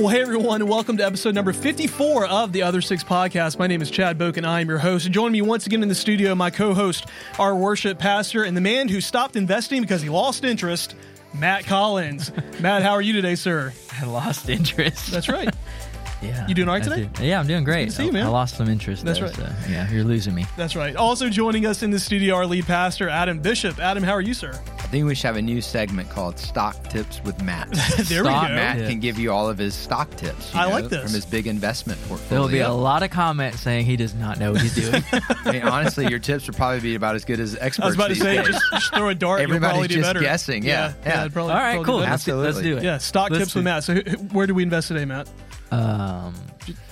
Well, hey everyone, and welcome to episode number 54 of the Other Six Podcast. My name is Chad Boak, and I am your host. Joining me once again in the studio, my co-host, our worship pastor, and the man who stopped investing because he lost interest, Matt Collins. Matt, how are you today, sir? I lost interest. That's right. yeah. You doing all right today? do. Yeah, I'm doing great. to see you, man. I lost some interest. That's though, right. so, yeah, you're losing me. That's right. Also joining us in the studio, our lead pastor, Adam Bishop. Adam, how are you, sir? I think we should have a new segment called Stock Tips with Matt. there Stock we go. Matt tips. can give you all of his stock tips. you I know, like this. From his big investment portfolio. There will be a lot of comments saying he does not know what he's doing. I mean, honestly, your tips would probably be about as good as experts. I was about to say, just, just throw a dart. Everybody's probably do just better. guessing, yeah, yeah. it'd probably- All right, probably cool. do better. Let's, do- it. Yeah, stock Let's tips do- with Matt. So, who- who- where do we invest today, Matt? Um,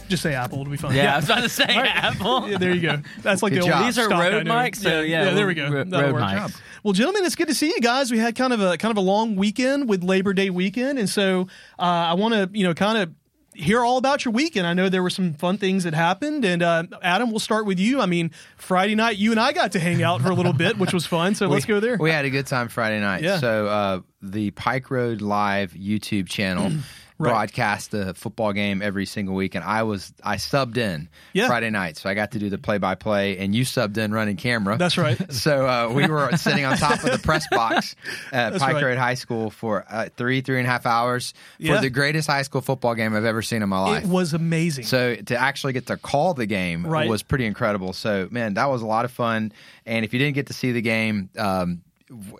Just say Apple. It'll be fine. yeah, I was about to say Apple. Yeah, there you go. That's like Good the old job. These are stock I Rode mics, so yeah, there we go. Ro- That'll Rode work. mics. Well, gentlemen, it's good to see you guys. We had kind of a kind of a long weekend with Labor Day weekend, and so uh, I want to you know kind of hear all about your weekend. I know there were some fun things that happened, and uh, Adam, we'll start with you. I mean, Friday night, you and I got to hang out for a little bit, which was fun. So let's go there. We had a good time Friday night. Yeah. So uh, the Pike Road Live YouTube channel Right. broadcast the football game every single week, and I was I subbed in Yeah. Friday night, so I got to do the play by play, and you subbed in running camera. That's right. So uh, we were sitting on top of the press box at That's Pike right. Road High School for uh, three three and a half hours for Yeah. the greatest high school football game I've ever seen in my life. It was amazing. So to actually get to call the game Right. was pretty incredible. So man, that was a lot of fun. And if you didn't get to see the game, um,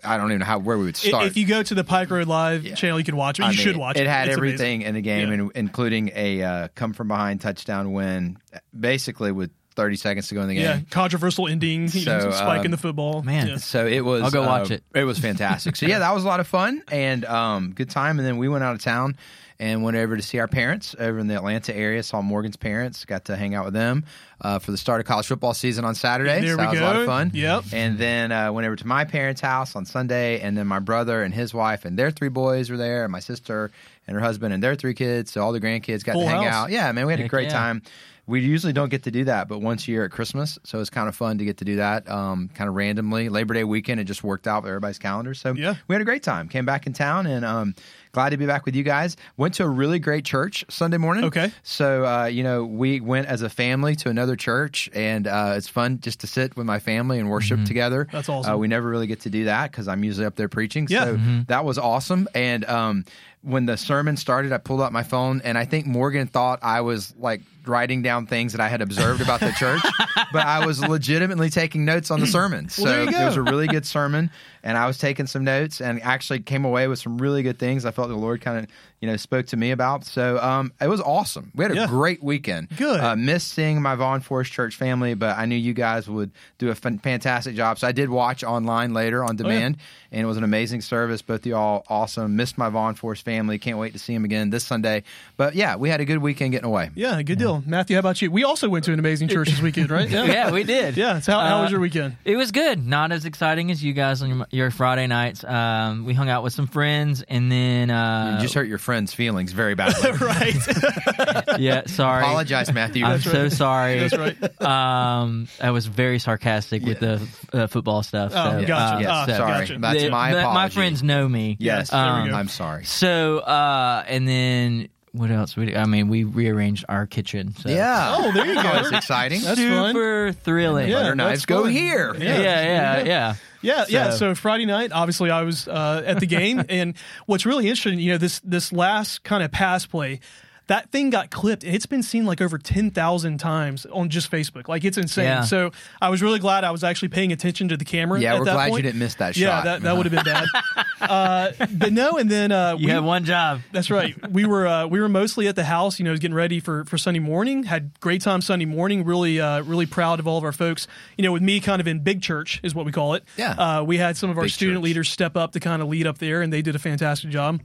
I don't even know how where we would I- start. if you go to the Pike Road Live Yeah. channel, you can watch it. You I mean, should watch it. It had It's amazing. everything in the game, Yeah. including a uh, come from behind touchdown win, basically with 30 seconds to go in the game. Yeah, controversial ending. You know, So, spike in um, the football. man, Yeah. So it was. I'll go uh, watch it. It was fantastic. so yeah, that was a lot of fun and um, good time. And then we went out of town and went over to see our parents over in the Atlanta area. Saw Morgan's parents. Got to hang out with them uh, for the start of college football season on Saturday. There so we that was a lot of fun. Yep. And then uh, went over to my parents' house on Sunday, and then my brother and his wife and their three boys were there, and my sister and her husband and their three kids. So all the grandkids got Full to hang house. out. Yeah, man, we had a great yeah. time. We usually don't get to do that, but once a year at Christmas, so it's kind of fun to get to do that. Um, kind of randomly, Labor Day weekend, it just worked out with everybody's calendar. So Yeah. we had a great time. Came back in town, and um, glad to be back with you guys. Went to a really great church Sunday morning. Okay. so uh, you know we went as a family to another church, and uh, it's fun just to sit with my family and worship together. That's awesome. Uh, we never really get to do that because I'm usually up there preaching. Yeah. So that was awesome. And um, when the sermon started, I pulled out my phone, and I think Morgan thought I was like writing down things that I had observed about the church, but I was legitimately taking notes on the sermon. So it was a really good sermon, and I was taking some notes, and actually came away with some really good things. I felt the Lord kind of you know spoke to me about. So um, it was awesome. We had a Yeah. great weekend. Good. Uh, missed seeing my Vaughn Forest Church family, but I knew you guys would do a fantastic job. So I did watch online later on Oh, yeah. demand, and it was an amazing service. Both of y'all awesome. Missed my Vaughn Forest family. Can't wait to see them again this Sunday. But yeah, we had a good weekend getting away. Yeah, good deal. Matthew, how about you? We also went to an amazing church this weekend, right? yeah, we did. Yeah. So how, how was Uh, your weekend? It was good. Not as exciting as you guys on your, your Friday nights. Um, we hung out with some friends, and then uh, you just hurt your friend's feelings very badly. right. yeah, sorry. Apologize, Matthew. I'm so sorry. That's right. Um, I was very sarcastic with the uh, football stuff. Oh, so, gotcha. uh, Yes, so- sorry. gotcha. That's the- my apology. My friends know me. Yes, Um. I'm sorry. So, uh, and then what else? We, I mean, we rearranged our kitchen. So. Yeah. Oh, there you go. It's exciting. That's fun. super thrilling. Yeah, Butter knives go here. Yeah. yeah, yeah, Yeah. yeah. Yeah, yeah. So- So Friday night, obviously, I was uh, at the game, and what's really interesting, you know, this this last kind of pass play, that thing got clipped. and It's been seen like over ten thousand times on just Facebook. Like it's insane. Yeah. So I was really glad I was actually paying attention to the camera. Yeah, we're that glad point. you didn't miss that Yeah, shot. that, that would have been bad. uh, but no, and then uh, You we, had one job. that's right. We were uh, we were mostly at the house, you know, getting ready for for Sunday morning. Had great time Sunday morning. Really uh, really proud of all of our folks. You know, with me kind of in big church is what we call it. Yeah. Uh, we had some of our Big student church. leaders step up to kind of lead up there, and they did a fantastic job.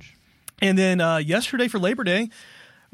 And then uh, yesterday for Labor Day.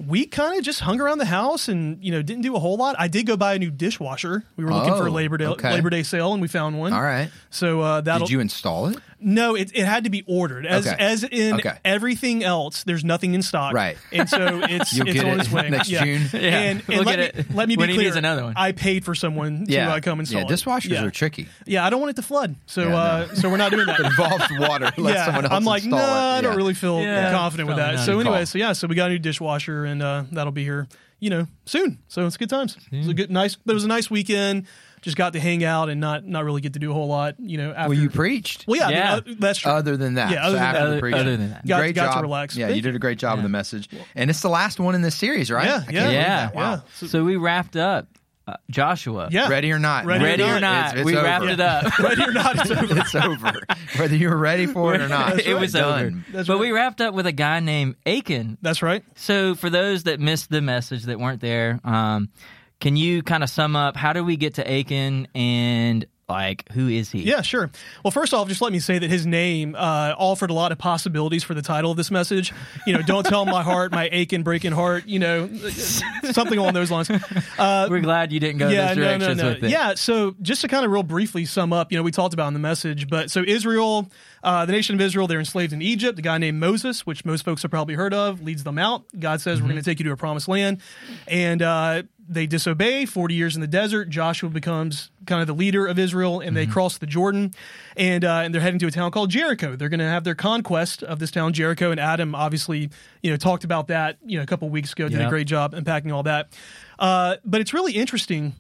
We kind of just hung around the house and you know didn't do a whole lot. I did go buy a new dishwasher. We were looking for a Oh, Labor Day okay. Labor Day sale and we found one. All right. So uh, that'll Did you install it? No, it, it had to be ordered. As Okay. as in Okay. everything else, there's nothing in stock. Right. And so it's You'll it's get on it its way. next yeah. June. Yeah. And, and We'll let, get me, it let me be when he clear. needs another one. I paid for someone to Yeah. uh, come install yeah, it. dishwashers yeah. are tricky. Yeah, I don't want it to flood. So Yeah, uh, no. so we're not doing that. It involves water. Let yeah, someone else I'm like, no, install it. I don't Yeah. really feel Yeah, confident with that. So anyway, so yeah, so we got a new dishwasher, and uh, that'll be here, you know, soon. So it's good times. It was a good, nice. It was a nice weekend. Just got to hang out and not not really get to do a whole lot, you know. After Well, you preached. Well, yeah, I mean, uh, that's true. Other than that, Yeah, other so than that. the Other- other than that. Got- great got to job. relax. Yeah, you did a great job Yeah. of the message, and it's the last one in this series, right? Yeah, yeah. Yeah. that. Wow. Yeah. So- So we wrapped up uh, Joshua. yeah, Ready or not? Ready or Ready or not, not, it's- it's we over. wrapped it up. ready or not, it's over. it's over. Whether you were ready for it or not, it was done. over. That's but right. we wrapped up with a guy named Achan. That's right. So for those that missed the message that weren't there, um, can you kind of sum up how do we get to Achan and like who is he? Yeah, sure. Well, first off, just let me say that his name uh, offered a lot of possibilities for the title of this message. You know, don't tell my heart, my aching, breaking heart. You know, something along those lines. Uh, We're glad you didn't go yeah, those no, no, directions no. with it. Yeah, so just to kind of real briefly sum up, you know, we talked about in the message, but so Israel, uh, the nation of Israel, they're enslaved in Egypt. A guy named Moses, which most folks have probably heard of, leads them out. God says, "We're Mm-hmm. going to take you to a promised land," and uh, they disobey. Forty years in the desert, Joshua becomes kind of the leader of Israel, and they Mm-hmm. cross the Jordan, and uh, and they're heading to a town called Jericho. They're going to have their conquest of this town, Jericho, and Adam obviously, you know, talked about that, you know, a couple weeks ago. Did a great job unpacking all that. Uh, but it's really interesting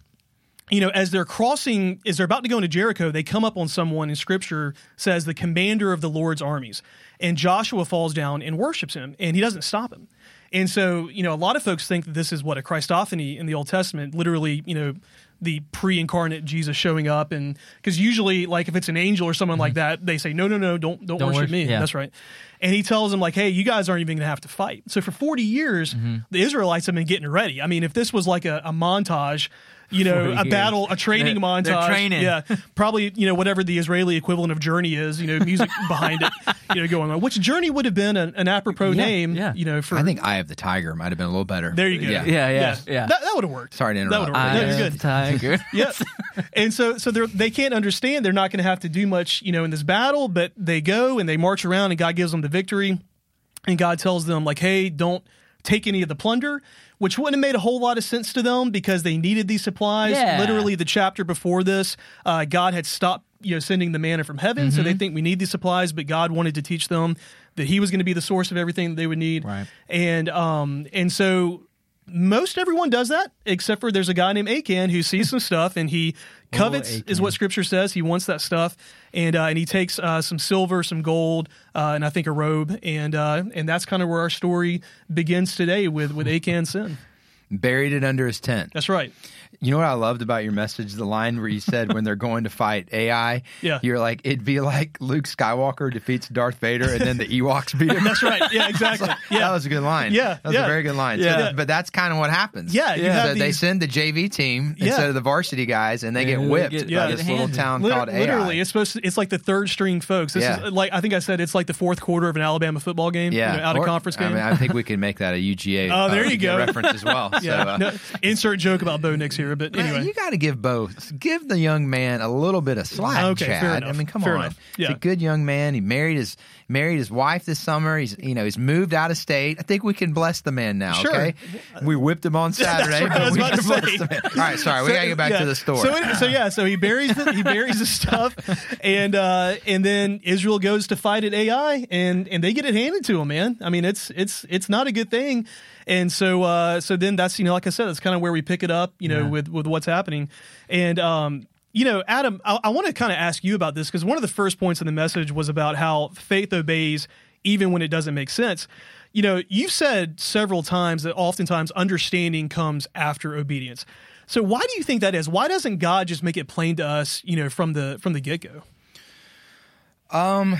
you know, as they're crossing, as they're about to go into Jericho, they come up on someone in scripture says the commander of the Lord's armies. And Joshua falls down and worships him, and he doesn't stop him. And so, you know, a lot of folks think that this is what a Christophany in the Old Testament, literally, you know, the pre-incarnate Jesus showing up, and because usually, like if it's an angel or someone like mm-hmm. that, they say, no, no, no, don't don't, Don't worship worship- me. yeah. That's right. And he tells them like, hey, you guys aren't even going to have to fight. So for forty years, mm-hmm. the Israelites have been getting ready. I mean, if this was like a, a montage. You know, a battle, a training They're- montage. they're training. Yeah, probably you know whatever the Israeli equivalent of Journey is. You know, music behind it. You know, going on. Which Journey would have been an, an apropos Yeah, name. yeah. You know, for I think Eye of the Tiger might have been a little better. there you go. Yeah. Yeah, yeah, yeah. That, that would have worked. Sorry to interrupt. That interrupt. would have I worked. That was am good. Tiger. Yep. and so so they're, they can't understand they're not going to have to do much you know in this battle, but they go and they march around and God gives them the victory, and God tells them like, hey, don't take any of the plunder. Which wouldn't have made a whole lot of sense to them because they needed these supplies. Yeah. Literally, the chapter before this, uh, God had stopped, you know, sending the manna from heaven. So Mm-hmm. they think we need these supplies, but God wanted to teach them that He was going to be the source of everything that they would need. Right. And um, and so most everyone does that, except for there's a guy named Achan who sees some stuff and he covets, is what Scripture says. He wants that stuff, and uh, and he takes uh, some silver, some gold, uh, and I think a robe, and uh, and that's kind of where our story begins today with with Achan's sin. Buried it under his tent. That's right. You know what I loved about your message? The line where you said when they're going to fight Ai, Yeah. you're like, it'd be like Luke Skywalker defeats Darth Vader and then the Ewoks beat him. That's right. Yeah, exactly. Yeah. That was a good line. Yeah, That was yeah. a very good line. So Yeah. but that's kind of what happens. Yeah, you So have they send the JV team Yeah. instead of the varsity guys, and they Yeah, get they whipped get- yeah, by this little town Liter- called Ai. literally, it's supposed to. It's like the third string folks. This Yeah. is like I think I said it's like the fourth quarter of an Alabama football game. yeah, you know, out of conference game. I, mean, I think we can make that a UGA. Oh, there uh, you go. reference as well. yeah. So, uh, no, insert joke about Bo Nix here, but Man, you got to give both. Give the young man a little bit of slack, Okay, Chad. I mean, come Fair on. enough. He's a good young man. He married his married his wife this summer. He's you know he's moved out of state. I think we can bless the man now. Sure. Okay, we whipped him on Saturday, what I was we about to say. the man. All right, sorry, we got to get back yeah. to the story. So, it- so yeah, so he buries the, he buries the stuff, and uh, and then Israel goes to fight at Ai, and and they get it handed to him. Man, I mean, it's it's it's not a good thing. And so uh, so then that's you know like I said, that's kind of where we pick it up, you know, Yeah. with with what's happening, and um. You know, Adam, I, I want to kind of ask you about this because one of the first points in the message was about how faith obeys even when it doesn't make sense. You know, you've said several times that oftentimes understanding comes after obedience. So why do you think that is? Why doesn't God just make it plain to us, you know, from the from the get go? Um,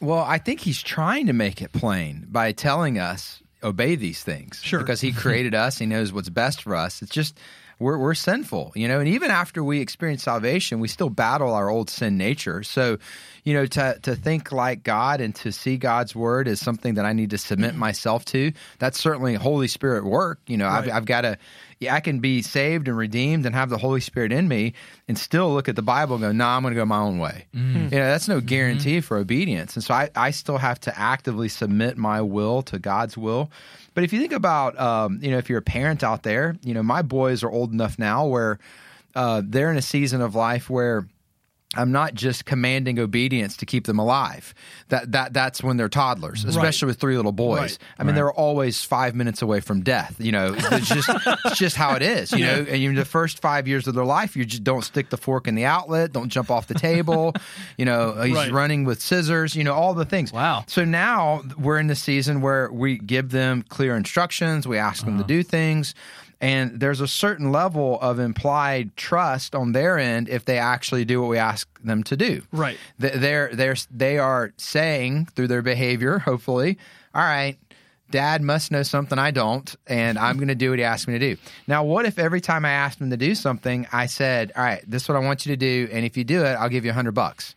Well, I think he's trying to make it plain by telling us obey these things. Sure. Because he created us, he knows what's best for us. It's just we're we're sinful, you know, and even after we experience salvation, we still battle our old sin nature. So, you know, to to think like God and to see God's word as something that I need to submit myself to, that's certainly Holy Spirit work. You know, Right. I've, I've got to I can be saved and redeemed and have the Holy Spirit in me and still look at the Bible and go, no, nah, I'm going to go my own way. You know, that's no guarantee for obedience. And so I, I still have to actively submit my will to God's will. But if you think about, um, you know, if you're a parent out there, you know, my boys are old enough now where uh, they're in a season of life where I'm not just commanding obedience to keep them alive. That that that's when they're toddlers, especially with three little boys. Right. I mean, they're always five minutes away from death. You know, it's just it's just how it is. You know, and you the first five years of their life, you just don't stick the fork in the outlet, don't jump off the table. you know, he's Right. running with scissors. You know, all the things. Wow. So now we're in the season where we give them clear instructions. We ask them to uh-huh. do things. And there's a certain level of implied trust on their end if they actually do what we ask them to do. Right. They're they're they are saying through their behavior, hopefully, all right, dad must know something I don't, and I'm going to do what he asked me to do. Now, what if every time I asked him to do something, I said, all right, this is what I want you to do, and if you do it, I'll give you a hundred bucks.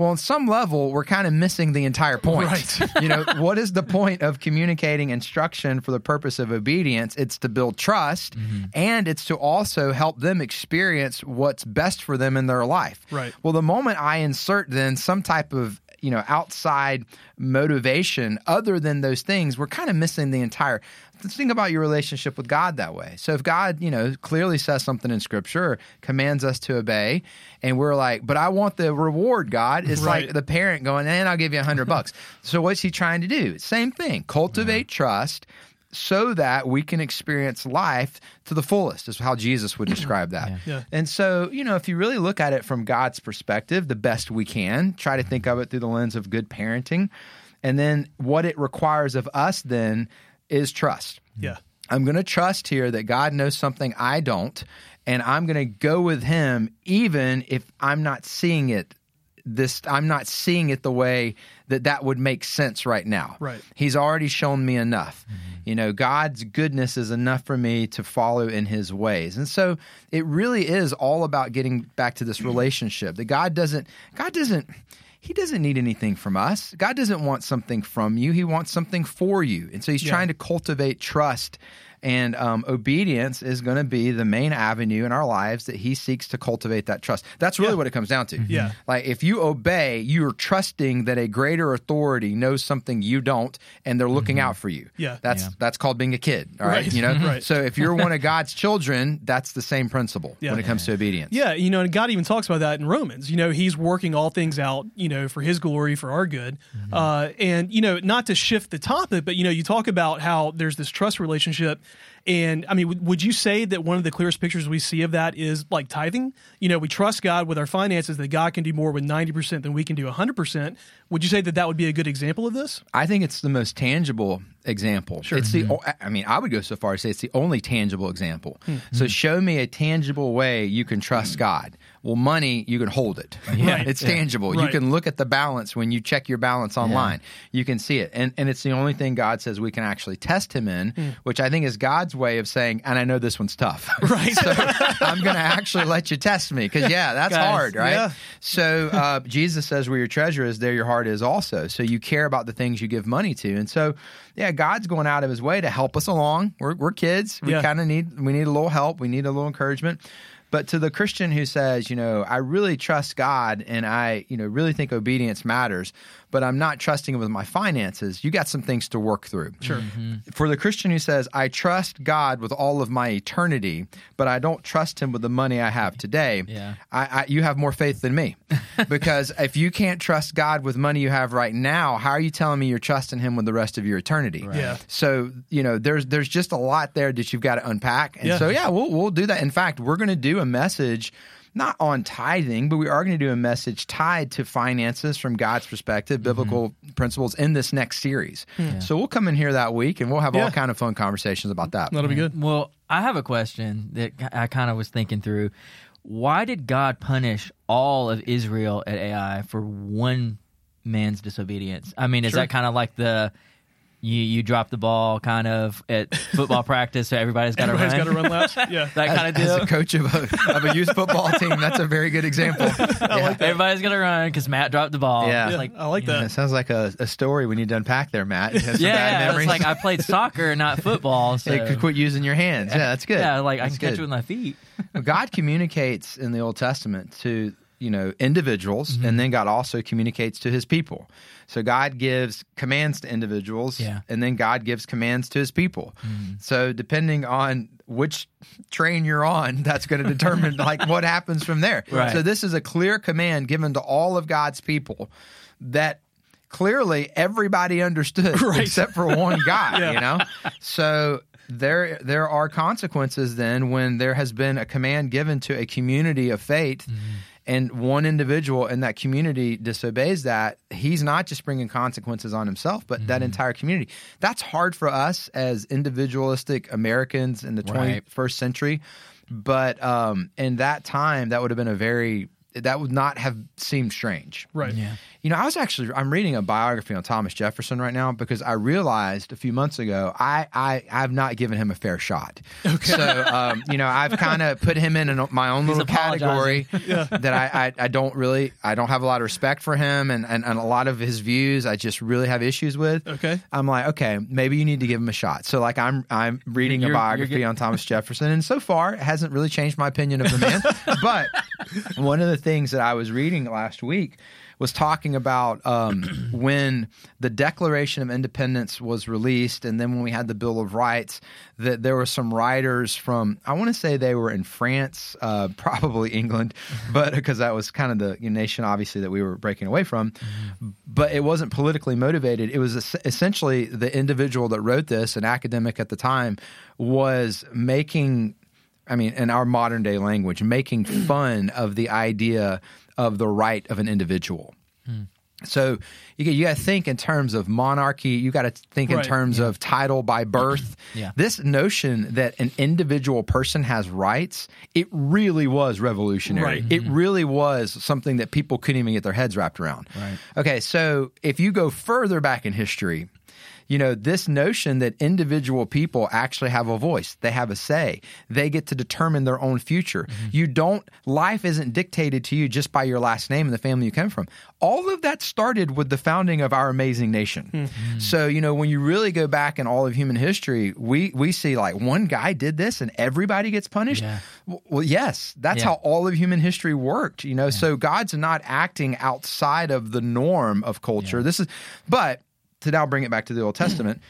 Well, on some level, we're kind of missing the entire point. Right. you know, what is the point of communicating instruction for the purpose of obedience? It's to build trust mm-hmm. and it's to also help them experience what's best for them in their life. Right. Well, the moment I insert then some type of you know outside motivation other than those things, we're kind of missing the entire. Think about your relationship with God that way. So if God, you know, clearly says something in Scripture, commands us to obey, and we're like, "But I want the reward, God," it's Right. like the parent going, "And I'll give you a hundred bucks." So what's he trying to do? Same thing. Cultivate trust so that we can experience life to the fullest is how Jesus would describe that. Yeah. And so, you know, if you really look at it from God's perspective, the best we can, try to think of it through the lens of good parenting. And then what it requires of us then is trust. Yeah. I'm going to trust here that God knows something I don't, and I'm going to go with Him even if I'm not seeing it. This I'm not seeing it the way that that would make sense right now. Right. He's already shown me enough. Mm-hmm. You know, God's goodness is enough for me to follow in His ways, and so it really is all about getting back to this relationship. That God doesn't. God doesn't. He doesn't need anything from us. God doesn't want something from you. He wants something for you. And so he's Yeah. trying to cultivate trust. And um, obedience is going to be the main avenue in our lives that he seeks to cultivate that trust. That's really Yeah. what it comes down to. Yeah. Like if you obey, you're trusting that a greater authority knows something you don't, and they're looking out for you. Yeah. That's Yeah. that's called being a kid. All right. Right. You know? Right. So if you're one of God's children, that's the same principle Yeah. when it comes to obedience. Yeah, you know, and God even talks about that in Romans. You know, He's working all things out, you know, for His glory, for our good. Uh, and you know, not to shift the topic, but you know, you talk about how there's this trust relationship. And I mean, would- would you say that one of the clearest pictures we see of that is like tithing? You know, we trust God with our finances that God can do more with 90% than we can do 100%. Would you say that that would be a good example of this? I think it's the most tangible example. Sure. It's the. Mm-hmm. o- I mean, I would go so far as to say it's the only tangible example. Mm-hmm. So show me a tangible way you can trust God. Well, money you can hold it. Right. It's tangible. You Right. can look at the balance when you check your balance online. You can see it, and and it's the only thing God says we can actually test Him in, Mm. which I think is God's way of saying. And I know this one's tough. Right. so I'm going to actually let you test me because yeah, that's Guys, hard, right? yeah. So uh, Jesus says, "Where your treasure is, there your heart is also." So you care about the things you give money to, and so yeah, God's going out of His way to help us along. We're we're kids. We Yeah. kind of need we need a little help. We need a little encouragement. But to the Christian who says, you know, I really trust God and I, you know, really think obedience matters, but I'm not trusting Him with my finances, you got some things to work through. Sure. Mm-hmm. For the Christian who says, I trust God with all of my eternity, but I don't trust Him with the money I have today, Yeah. I, I, you have more faith than me. because if you can't trust God with money you have right now, how are you telling me you're trusting Him with the rest of your eternity? Yeah. So you know, there's there's just a lot there that you've got to unpack, and Yeah. so yeah, we'll we'll do that. In fact, we're going to do a message. Not on tithing, but we are going to do a message tied to finances from God's perspective, mm-hmm. biblical principles in this next series. So we'll come in here that week and we'll have Yeah. all kind of fun conversations about that. That'll be good. Well, I have a question that I kind of was thinking through. Why did God punish all of Israel at Ai for one man's disobedience? I mean, is Sure. that kind of like the you you drop the ball kind of at football practice, so everybody's got to run, Everybody's got to run laps. Yeah. that kind of As deal? a coach of a, of a youth football team, that's a very good example. Yeah. Everybody's got to run because Matt dropped the ball. Yeah. Yeah, like I like Yeah, that. it sounds like a, a story we need to unpack there, Matt. You have some yeah, bad it's like I played soccer, not football. So Hey, quit using your hands. Yeah, that's good. Yeah, like I That's can catch good. it with my feet. God communicates in the Old Testament to you know individuals, Mm-hmm. and then God also communicates to His people. So God gives commands to individuals, Yeah. Mm-hmm. and then God gives commands to His people. So depending on which train you're on that's going to determine like what happens from there. Right. So this is a clear command given to all of God's people that clearly everybody understood Right. except for one guy, Yeah. you know? So there there are consequences then when there has been a command given to a community of faith and one individual in that community disobeys that he's not just bringing consequences on himself but that entire community that's hard for us as individualistic americans in the Right. 21st century but um, in that time that would have been a very that would not have seemed strange Right. Yeah. you know, I was actually I'm reading a biography on Thomas Jefferson right now because I realized a few months ago I I I've not given him a fair shot. Okay. So um, you know, I've kind of put him in an, my own little category that I, I I don't really I don't have a lot of respect for him and, and and a lot of his views I just really have issues with. Okay. I'm like, okay, maybe you need to give him a shot. So like I'm I'm reading You're- a biography get- on Thomas Jefferson and so far it hasn't really changed my opinion of the man. but one of the things that I was reading last week was talking about um, when the Declaration of Independence was released, and then when we had the Bill of Rights, that there were some writers from I want to say they were in France, uh, probably England, but because that was kind of the nation obviously that we were breaking away from, but it wasn't politically motivated. It was es- essentially the individual that wrote this, an academic at the time, was making I mean, in our modern day language, making fun of the idea of the right of an individual. Hmm. So you, you got to think in terms of monarchy. You got to think in Right. terms of title by birth. Yeah. This notion that an individual person has rights, it really was revolutionary. Right. It mm-hmm. really was something that people couldn't even get their heads wrapped around. Right. Okay, so if you go further back in history, you know, this notion that individual people actually have a voice, they have a say, they get to determine their own future. Mm-hmm. You don't, life isn't dictated to you just by your last name and the family you come from. All of that started with the founding of our amazing nation. Hmm. Hmm. So, you know, when you really go back in all of human history, we, we see like one guy did this and everybody gets punished. Yeah. Well, yes, that's Yeah. how all of human history worked, you know. So God's not acting outside of the norm of culture. This is, but to now bring it back to the Old Testament,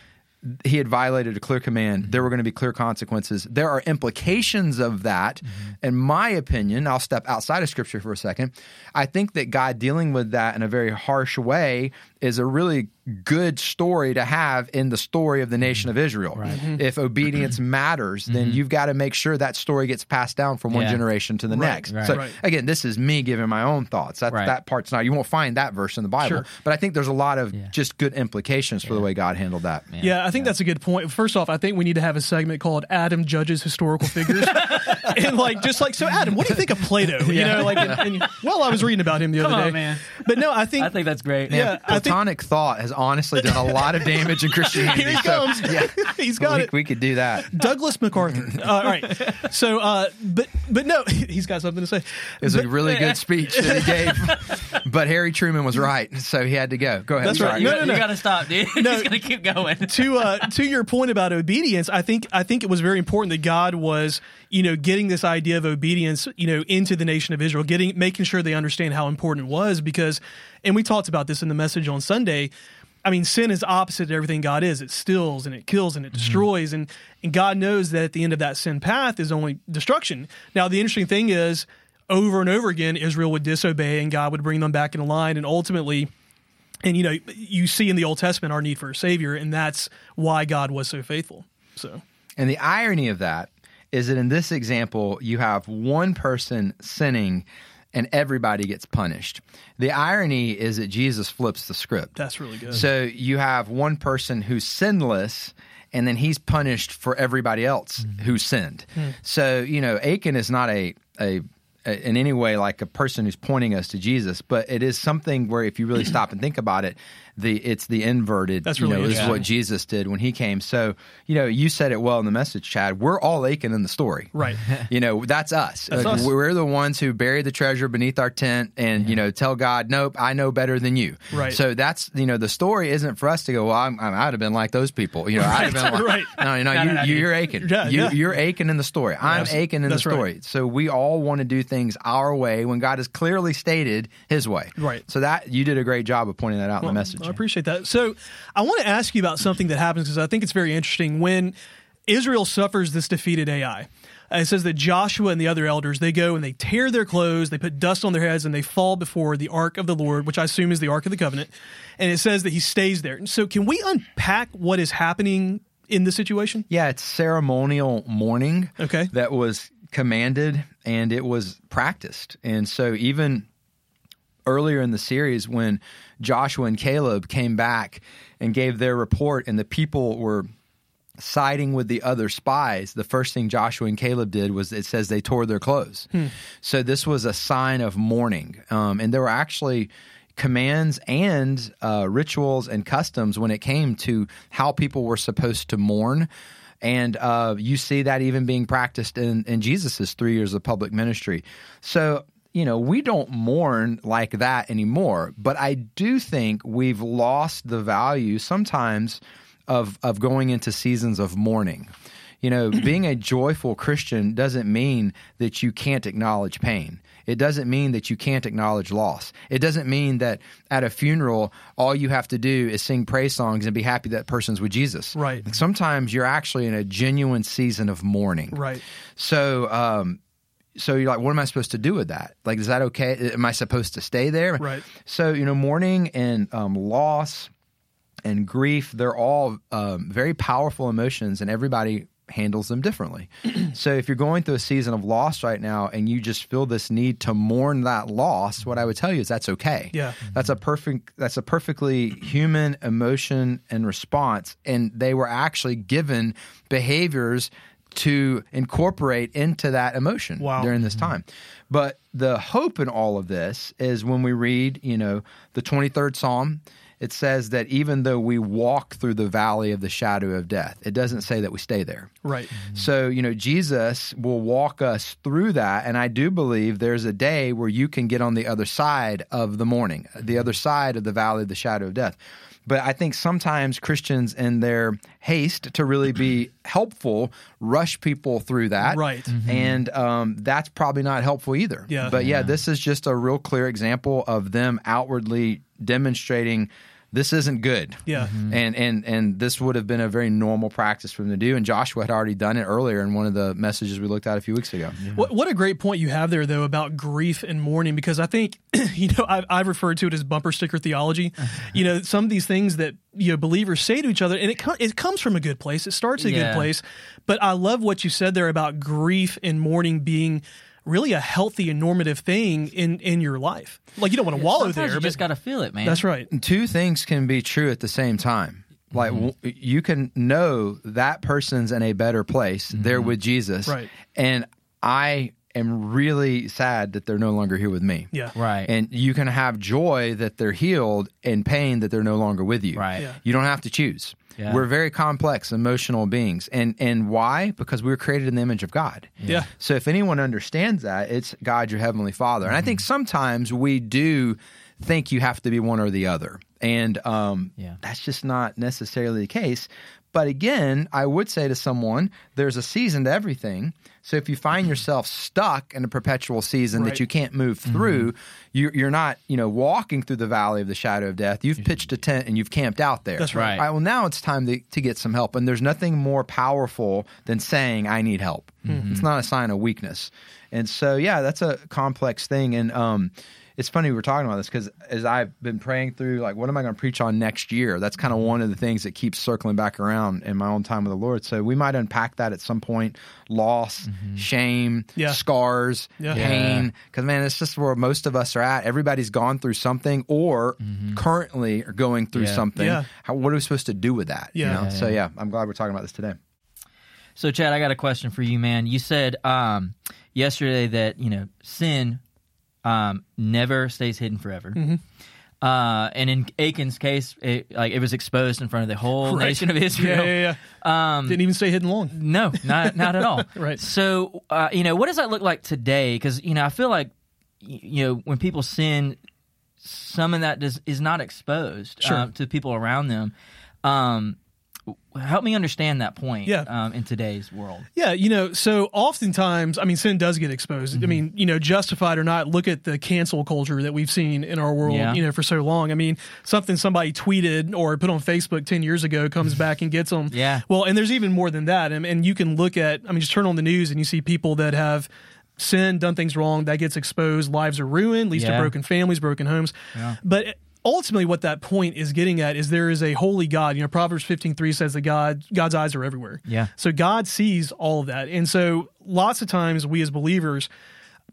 he had violated a clear command. There were going to be clear consequences. There are implications of that. Mm-hmm. In my opinion, I'll step outside of Scripture for a second. I think that God dealing with that in a very harsh way is a really good story to have in the story of the nation of Israel. Mm-hmm. If obedience mm-hmm. matters, then mm-hmm. you've got to make sure that story gets passed down from one Yeah. generation to the Right, next. right. So Right. again, this is me giving my own thoughts. That Right. that part's not. You won't find that verse in the Bible, Sure. but I think there's a lot of Yeah. just good implications for the way God handled that. Yeah, I think that's a good point. First off, I think we need to have a segment called Adam judges historical figures, and like just like so, Adam, what do you think of Plato? You know, like, and, and, well, I was reading about him the Come other on, day, man. But no, I think, I think that's great. Yeah, I think- Platonic thought has honestly done a lot of damage in Christianity. here he so, comes. yeah, he's got we, it. we could do that. Douglas MacArthur. Uh, all right. So, uh, but but no, he's got something to say. It was a really good speech that he gave, but Harry Truman was right, so he had to go. Go ahead. That's right. sorry. No, you, no, you gotta stop, dude. No. He's gonna keep going. to uh, to your point about obedience, I think I think it was very important that God was, you know, getting this idea of obedience, you know, into the nation of Israel, getting making sure they understand how important it was because and we talked about this in the message on Sunday. I mean, sin is opposite to everything God is. It stills and it kills and it mm-hmm. destroys. And and God knows that at the end of that sin path is only destruction. Now, the interesting thing is over and over again Israel would disobey and God would bring them back in line. And ultimately and you know you see in the old testament our need for a savior and that's why god was so faithful. So. And the irony of that is that in this example, you have one person sinning and everybody gets punished. The irony is that Jesus flips the script. that's really good So you have one person who's sinless, and then he's punished for everybody else mm-hmm. who sinned. Hmm. So you know, Achan is not a, a a in any way like a person who's pointing us to Jesus, but it is something where if you really stop and think about it, the it's the inverted. That's you really know, is what Jesus did when he came. So you know, you said it well in the message, Chad. We're all Achan in the story, Right. You know, that's us. That's Like, us. We're the ones who bury the treasure beneath our tent, and you know, tell God, nope, I know better than you. Right. So that's you know the story isn't for us to go. Well, I'm, I'm, I'd have been like those people. You know, I'd have been like, Right. no, you know, No, you, no, you, you're Achan. Yeah, you, yeah. You're Achan in the story. I'm That's- Achan in the that's right. story. So we all want to do things our way when God has clearly stated His way. Right. So that you did a great job of pointing that out in the message. I appreciate that. So I want to ask you about something that happens because I think it's very interesting when Israel suffers this defeated Ai. It says that Joshua and the other elders they go and they tear their clothes, they put dust on their heads, and they fall before the ark of the Lord, which I assume is the ark of the covenant. And it says that he stays there. So, can we unpack what is happening in this situation? Yeah, it's ceremonial mourning. Okay. That was commanded and it was practiced. And so even earlier in the series when Joshua and Caleb came back and gave their report and the people were siding with the other spies, the first thing Joshua and Caleb did was it says they tore their clothes. So this was a sign of mourning. Um, and there were actually commands and uh, rituals and customs when it came to how people were supposed to mourn. And uh, you see that even being practiced in, in Jesus' three years of public ministry. So, you know, we don't mourn like that anymore. But I do think we've lost the value sometimes of, of going into seasons of mourning. You know, being a joyful Christian doesn't mean that you can't acknowledge pain. It doesn't mean that you can't acknowledge loss. It doesn't mean that at a funeral, all you have to do is sing praise songs and be happy that person's with Jesus. Right. Sometimes you're actually in a genuine season of mourning. Right. So, um, so you're like, what am I supposed to do with that? Like, is that okay? Am I supposed to stay there? Right. So, you know, mourning and um, loss and grief, they're all um, very powerful emotions, and everybody handles them differently. so if you're going through a season of loss right now and you just feel this need to mourn that loss, what I would tell you is that's okay. Yeah. That's a perfect that's a perfectly human emotion and response and they were actually given behaviors to incorporate into that emotion Wow. during this mm-hmm. time. But the hope in all of this is when we read, you know, the 23rd Psalm, it says that even though we walk through the valley of the shadow of death, it doesn't say that we stay there. Right. Mm-hmm. So, you know, Jesus will walk us through that. And I do believe there's a day where you can get on the other side of the morning, the mm-hmm. other side of the valley of the shadow of death. But I think sometimes Christians, in their haste to really be helpful, rush people through that. Right. And um, that's probably not helpful either. Yeah. But yeah, this is just a real clear example of them outwardly demonstrating this isn't good. Yeah. Mm-hmm. And and and this would have been a very normal practice for them to do. And Joshua had already done it earlier in one of the messages we looked at a few weeks ago. What, what a great point you have there, though, about grief and mourning, because I think, you know, I've, I've referred to it as bumper sticker theology. Uh-huh. you know, some of these things that, you know, believers say to each other, and it, co- it comes from a good place, it starts at a Yeah. good place. But I love what you said there about grief and mourning being really a healthy and normative thing in, in your life. Like, you don't want to wallow there, you but just got to feel it, man. that's right. Two things can be true at the same time. Like mm-hmm. w- you can know that person's in a better place. They're mm-hmm. with Jesus. Right. And I am really sad that they're no longer here with me. Yeah. Right. And you can have joy that they're healed and pain that they're no longer with you. Right. Yeah. You don't have to choose. Yeah. We're very complex emotional beings. And and why? Because we were created in the image of God. Yeah. So if anyone understands that, it's God your heavenly Father. And I think sometimes we do think you have to be one or the other. And um, Yeah. that's just not necessarily the case. But again, I would say to someone, there's a season to everything. So if you find mm-hmm. yourself stuck in a perpetual season Right. that you can't move mm-hmm. through, you're, you're not, you know, walking through the valley of the shadow of death. You've mm-hmm. pitched a tent and you've camped out there. That's right. Right. Well, now it's time to, to get some help. And there's nothing more powerful than saying, I need help. It's not a sign of weakness. And so, yeah, that's a complex thing. And um, it's funny we were talking about this because as I've been praying through, like, what am I going to preach on next year? That's kind of mm-hmm. one of the things that keeps circling back around in my own time with the Lord. So we might unpack that at some point loss, mm-hmm. shame, Yeah. scars, Yeah. pain. Because, man, it's just where most of us are at. Everybody's gone through something or mm-hmm. currently are going through Yeah. something. How, what are we supposed to do with that? you know? So, yeah. yeah, I'm glad we're talking about this today. So, Chad, I got a question for you, man. You said um, yesterday that you know sin um, never stays hidden forever. Mm-hmm. Uh, and in Achan's case, it, like it was exposed in front of the whole Right. nation of Israel. Yeah, yeah, yeah. Um, Didn't even stay hidden long. no, not not at all. Right. So, uh, you know, what does that look like today? Because you know, I feel like you know when people sin, some of that does, is not exposed Sure. um, to people around them. Um, Help me understand that point. Yeah. Um, in today's world. Yeah, you know, so oftentimes, I mean, sin does get exposed. Mm-hmm. I mean, you know, justified or not, look at the cancel culture that we've seen in our world, Yeah. you know, for so long. I mean, something somebody tweeted or put on Facebook 10 years ago comes back and gets them. Yeah. Well, and there's even more than that. And, and you can look at, I mean, just turn on the news and you see people that have sinned, done things wrong, that gets exposed, lives are ruined, leads to broken families, broken homes. Yeah. But ultimately what that point is getting at is there is a holy God. You know, Proverbs 15:3 says that God God's eyes are everywhere. Yeah. So God sees all of that. And so lots of times we as believers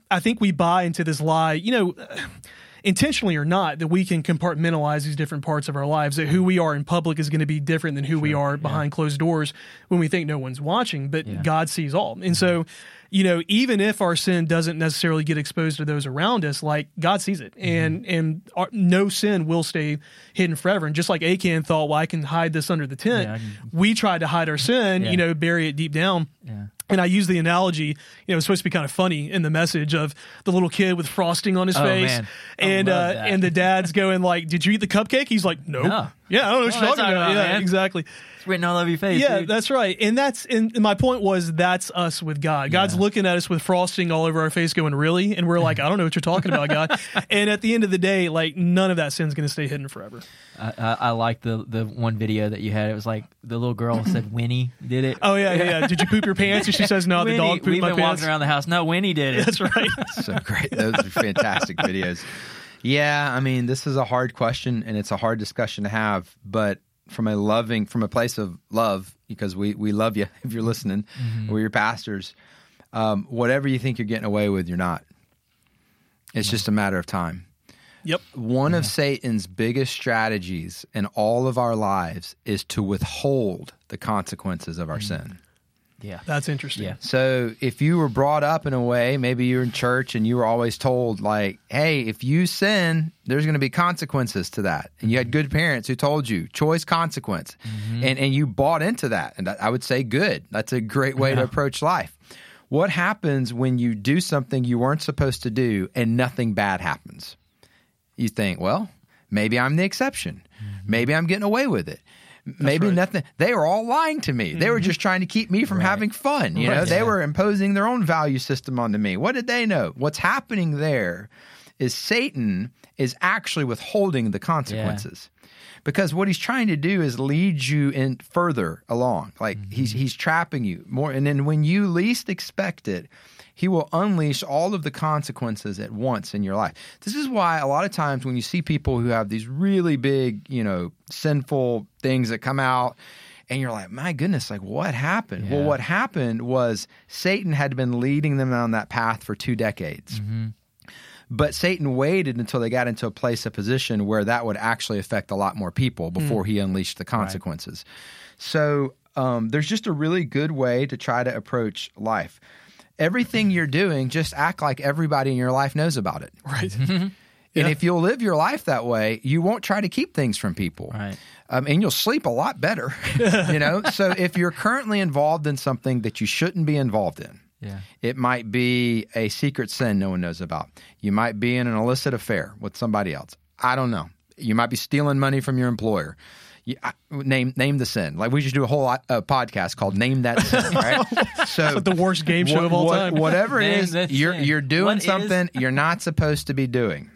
I think we buy into this lie, you know, intentionally or not, that we can compartmentalize these different parts of our lives, that who we are in public is going to be different than who we are behind closed doors when we think no one's watching, but Yeah. God sees all. And so, mm-hmm. You know, even if our sin doesn't necessarily get exposed to those around us, like God sees it, and and our, no sin will stay hidden forever. And just like Achan thought, well, I can hide this under the tent, Yeah, we tried to hide our sin, Yeah. you know, bury it deep down. Yeah. And I use the analogy, you know, it's supposed to be kind of funny in the message of the little kid with frosting on his Oh, face. And uh, and the dad's going like, "Did you eat the cupcake?" He's like, "Nope." No. Yeah, I don't know what you're that's talking all about. yeah, man. exactly. It's written all over your face. Yeah, dude. that's right. And that's and my point was that's us with God. God's Yeah. looking at us with frosting all over our face, going, "Really?" And we're like, "I don't know what you're talking about, God." and at the end of the day, like none of that sin's going to stay hidden forever. I, I, I like the the one video that you had. It was like the little girl said Winnie did it. Oh yeah, yeah. yeah. Did you poop your pants? And she says, "No, the dog pooped We've my been pants." walking around the house. No, Winnie did it. That's right. so great. Those are fantastic videos. Yeah, I mean, this is a hard question and it's a hard discussion to have, but from a loving, from a place of love, because we, we love you if you're listening, we're your pastors. Um, whatever you think you're getting away with, you're not. It's just a matter of time. Yep. One of Satan's biggest strategies in all of our lives is to withhold the consequences of our sin. Yeah. That's interesting. Yeah. So if you were brought up in a way, maybe you're in church and you were always told, like, hey, if you sin, there's going to be consequences to that. And you had good parents who told you, choice consequence. Mm-hmm. And, and you bought into that. And I would say, good. That's a great way to approach life. What happens when you do something you weren't supposed to do and nothing bad happens? You think, well, maybe I'm the exception. Mm-hmm. Maybe I'm getting away with it. Maybe right. nothing. They were all lying to me. They were mm-hmm. just trying to keep me from having fun. You know, Right. they Yeah. were imposing their own value system onto me. What did they know? What's happening there is Satan is actually withholding the consequences. Because what he's trying to do is lead you in further along. Like he's mm-hmm. he's trapping you more and then when you least expect it, he will unleash all of the consequences at once in your life. This is why a lot of times when you see people who have these really big, you know, sinful things that come out and you're like, my goodness, like what happened? Well, what happened was Satan had been leading them on that path for two decades. But Satan waited until they got into a place of position where that would actually affect a lot more people before he unleashed the consequences. So um, there's just a really good way to try to approach life. Everything you're doing, just act like everybody in your life knows about it. Right. And Yeah. if you'll live your life that way, you won't try to keep things from people. Right. Um, and you'll sleep a lot better. you know? So if you're currently involved in something that you shouldn't be involved in, Yeah. it might be a secret sin no one knows about. You might be in an illicit affair with somebody else. I don't know. You might be stealing money from your employer. You, I, name name the sin. Like we should do a whole lot, uh, podcast called "Name That Sin." Right? So like the worst game show of all what- time. Whatever it Name is, you're sin. you're doing What is- something you're not supposed to be doing.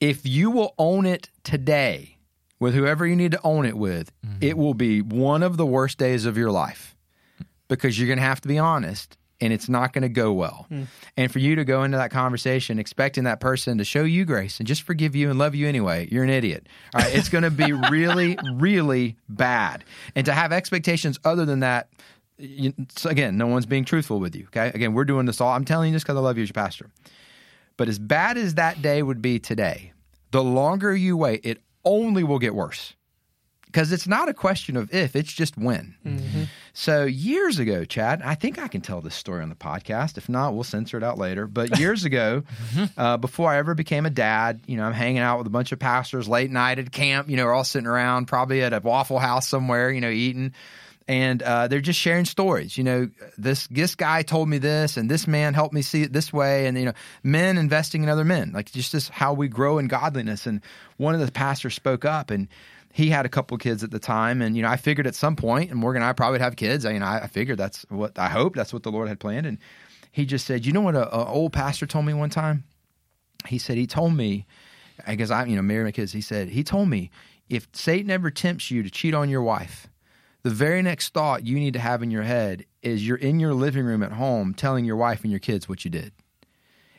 If you will own it today with whoever you need to own it with, Mm-hmm. it will be one of the worst days of your life because you're going to have to be honest and it's not going to go well. Hmm. And for you to go into that conversation expecting that person to show you grace and just forgive you and love you anyway, you're an idiot. All right, it's going to be really really bad. And to have expectations other than that you, so again, no one's being truthful with you. Okay. Again, we're doing this all. I'm telling you this because I love you as your pastor. But as bad as that day would be today, the longer you wait, it only will get worse. Because it's not a question of if, it's just when. So years ago, Chad, I think I can tell this story on the podcast. If not, we'll censor it out later. But years ago, uh, before I ever became a dad, you know, I'm hanging out with a bunch of pastors late night at camp. You know, we're all sitting around, probably at a Waffle House somewhere, you know, eating and uh, they're just sharing stories. You know, this this guy told me this, and this man helped me see it this way, and you know, men investing in other men, like just this how we grow in godliness. And one of the pastors spoke up, and he had a couple kids at the time, and you know, I figured at some point, and Morgan and I probably would have kids. I mean, I, I figured that's what I hope that's what the Lord had planned. And he just said, "You know what? A, old pastor told me one time. He said he told me, guess I, you know, marry my kids. He said he told me if Satan ever tempts you to cheat on your wife, the very next thought you need to have in your head is you're in your living room at home telling your wife and your kids what you did."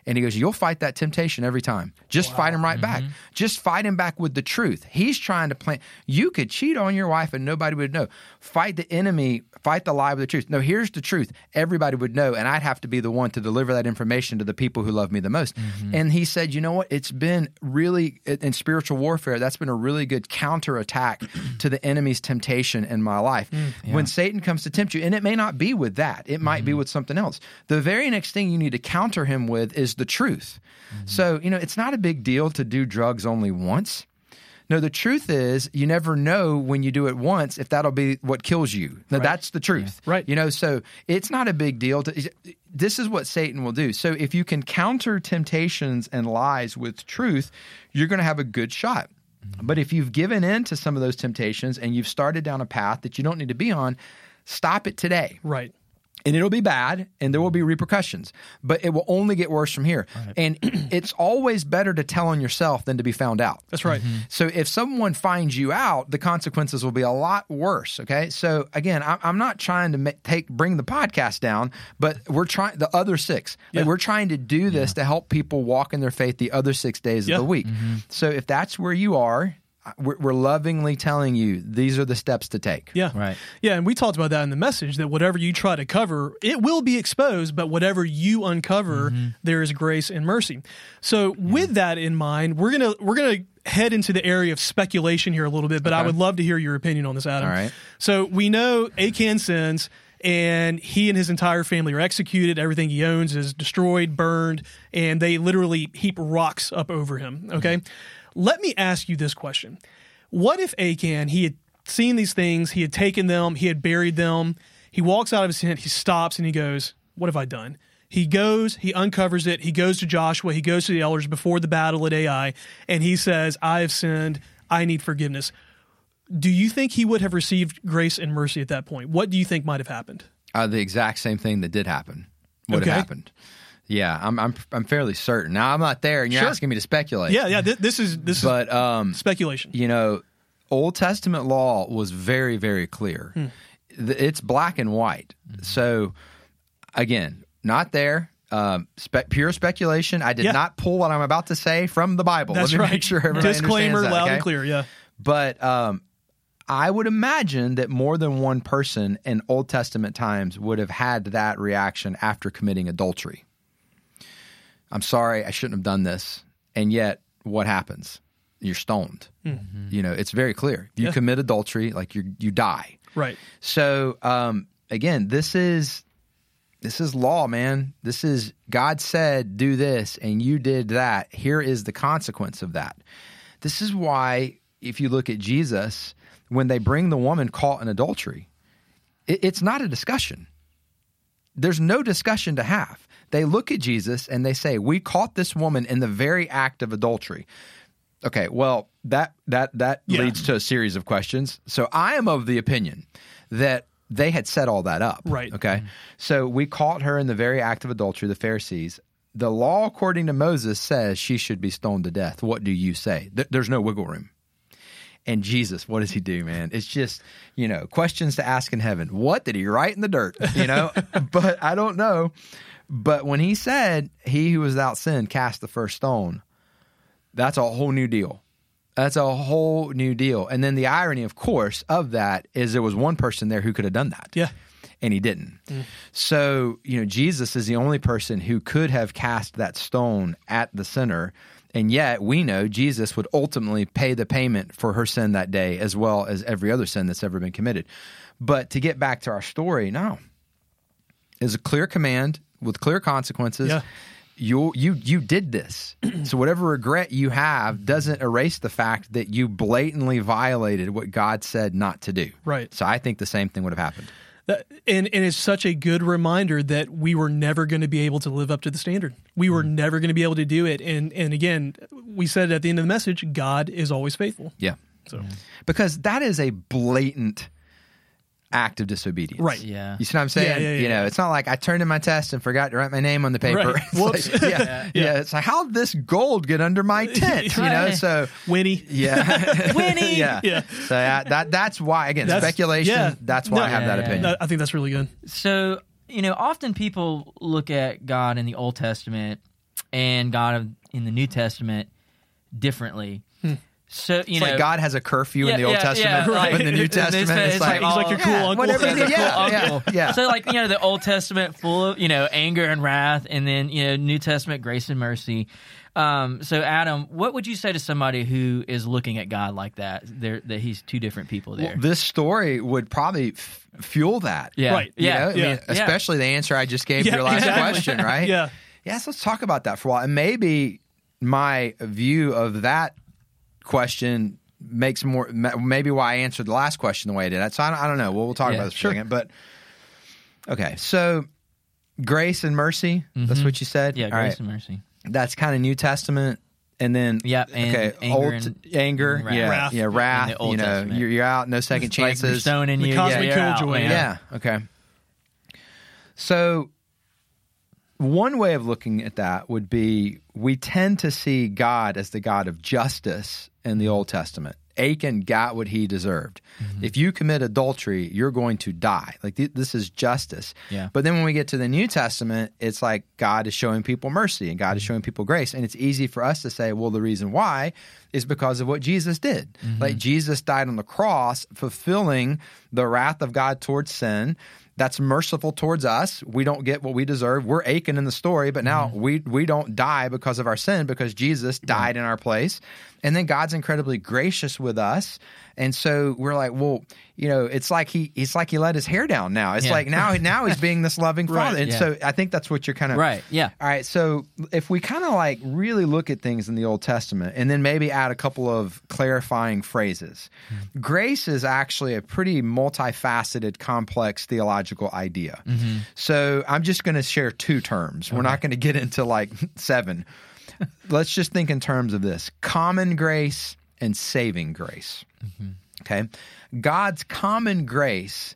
And he goes, You'll fight that temptation every time. Just fight him right back. Mm-hmm. Just fight him back with the truth. He's trying to plant. You could cheat on your wife and nobody would know. Fight the enemy, fight the lie with the truth. No, here's the truth. Everybody would know, and I'd have to be the one to deliver that information to the people who love me the most. Mm-hmm. And he said, You know what? It's been really, in spiritual warfare, that's been a really good counterattack to the enemy's temptation in my life. Mm, when Satan comes to tempt you, and it may not be with that, it might be mm-hmm. with something else. The very next thing you need to counter him with is the truth. Mm-hmm. So, you know, it's not a big deal to do drugs only once. No, the truth is you never know when you do it once if that'll be what kills you. Now, That's the truth. Right. You know, so it's not a big deal to this is what Satan will do. So if you can counter temptations and lies with truth, you're going to have a good shot. Mm-hmm. But if you've given in to some of those temptations and you've started down a path that you don't need to be on, stop it today Right. And it'll be bad and there will be repercussions but it will only get worse from here. And it's always better to tell on yourself than to be found out. That's right. Mm-hmm. so if someone finds you out the consequences will be a lot worse okay? So again I- i'm not trying to ma- take bring the podcast down but we're trying the other six. Like we're trying to do this to help people walk in their faith the other six days Yeah. of the week. Mm-hmm. So if that's where you are we're, we're lovingly telling you these are the steps to take Yeah. Right. Yeah, and we talked about that in the message that whatever you try to cover, it will be exposed, but whatever you uncover, mm-hmm. there is grace and mercy. So with that in mind, we're going to we're going to head into the area of speculation here a little bit, but I would love to hear your opinion on this Adam. All right. So we know Achan sins and he and his entire family are executed. Everything he owns is destroyed, burned, and they literally heap rocks up over him. Okay. Mm-hmm. Let me ask you this question. What if Achan, he had seen these things, he had taken them, he had buried them, he walks out of his tent, he stops and he goes, What have I done? He goes, he uncovers it, he goes to Joshua, he goes to the elders before the battle at Ai, and he says, I have sinned, I need forgiveness. Do you think he would have received grace and mercy at that point? What do you think might have happened? uh, the exact same thing that did happen would Okay. have happened. Yeah, I'm I'm I'm fairly certain. Now I'm not there, and you're Sure. asking me to speculate. Yeah, yeah. Th- this is this but um, speculation. you know, Old Testament law was very very clear. Th- It's black and white. So again, not there. Um, spe- pure speculation. I did Yeah. not pull what I'm about to say from the Bible. That's Let me right. make sure everybody Disclaimer, that, loud okay? and clear. Yeah. But um, I would imagine that more than one person in Old Testament times would have had that reaction after committing adultery. I'm sorry, I shouldn't have done this. And yet, what happens? You're stoned. You know, it's very clear. If you Yeah. commit adultery, like you you die. Right. So um, again, this is this is law, man. This is God said do this, and you did that. Here is the consequence of that. This is why, if you look at Jesus, when they bring the woman caught in adultery, it, it's not a discussion. There's no discussion to have. They look at Jesus and they say, "We caught this woman in the very act of adultery." Okay, well, that that that Yeah. leads to a series of questions. So I am of the opinion that they had set all that up. Right. Okay. So we caught her in the very act of adultery, the Pharisees. The law, according to Moses, says she should be stoned to death. What do you say? Th- There's no wiggle room. And Jesus, what does he do, man? It's just, you know, questions to ask in heaven. What did he write in the dirt? You know, but I don't know. But when he said, He who was without sin cast the first stone, that's a whole new deal. That's a whole new deal. And then the irony, of course, of that is there was one person there who could have done that. Yeah. And he didn't. Mm. So, you know, Jesus is the only person who could have cast that stone at the sinner. And yet we know Jesus would ultimately pay the payment for her sin that day, as well as every other sin that's ever been committed. But to get back to our story, no. Is a clear command with clear consequences. Yeah. You you you did this. so whatever regret you have doesn't erase the fact that you blatantly violated what God said not to do. Right. So I think the same thing would have happened. That, and and it's such a good reminder that we were never going to be able to live up to the standard. We were mm-hmm. never going to be able to do it. And and again, we said at the end of the message, God is always faithful. Yeah. So because that is a blatant act of disobedience. Right. Yeah. You see what I'm saying? Yeah, yeah, yeah, you know, yeah. it's not like I turned in my test and forgot to write my name on the paper. Right. It's Whoops. like- yeah, yeah, Yeah. It's like how did this gold get under my tent? You know, so Winnie. yeah, Winnie! yeah, Yeah. So yeah, that that's why again That's- speculation. yeah. That's why No, I have yeah, that yeah, opinion. That- I think that's really good. So, you know, often people look at God in the Old Testament and God in the New Testament differently. So, you It's know, like God has a curfew Yeah, in the Old yeah, Testament, yeah, like- in the New Testament, it's it's, like, like He's like your cool yeah, uncle. whatever. Yeah, cool yeah, uncle. yeah. So, like, you know, the Old Testament full of, you know, anger and wrath, and then, you know, New Testament grace and mercy. Um, so, Adam, what would you say to somebody who is looking at God like that? There, that he's two different people there. Well, this story would probably f- fuel that. yeah, Right. You yeah. I mean, yeah. especially the answer I just gave Yeah, to your last exactly. question, right? Yeah. Yes, let's talk about that for a while. And maybe my view of that question makes more, maybe why I answered the last question the way I did. So I don't, I don't know. We'll, we'll talk Yeah, about this for sure. a second. But okay, so grace and mercy, that's what you said? Mm-hmm. Yeah, All grace right. and mercy. That's kind of New Testament. And then, Yeah, and okay, anger old and- anger, and wrath. yeah, Wrath. yeah, wrath. You know, Testament. you're, you're out, no second Like, chances. you're stoning The you. cosmic yeah, you're out, killjoy, man. Yeah. Okay. So, one way of looking at that would be we tend to see God as the God of justice in the Old Testament. Achan got what he deserved. Mm-hmm. If you commit adultery, you're going to die. Like th- this is justice. Yeah. But then when we get to the New Testament, it's like God is showing people mercy and God is mm-hmm. showing people grace. And it's easy for us to say, well, the reason why is because of what Jesus did. Like mm-hmm. Jesus died on the cross, fulfilling the wrath of God towards sin. That's merciful towards us. We don't get what we deserve. We're Achan in the story, but now mm-hmm. we we don't die because of our sin because Jesus died in our place. And then God's incredibly gracious with us. And so we're like, well, you know, it's like he it's like he let his hair down now. It's Yeah. like now now he's being this loving Right. father. And Yeah. so I think that's what you're kind of Right, yeah. All right, so if we kind of like really look at things in the Old Testament and then maybe add a couple of clarifying phrases. Hmm. Grace is actually a pretty multifaceted, complex theological idea. Mm-hmm. So I'm just going to share two terms. We're not going to get into like seven. Let's just think in terms of this common grace and saving grace. Mm-hmm. Okay. God's common grace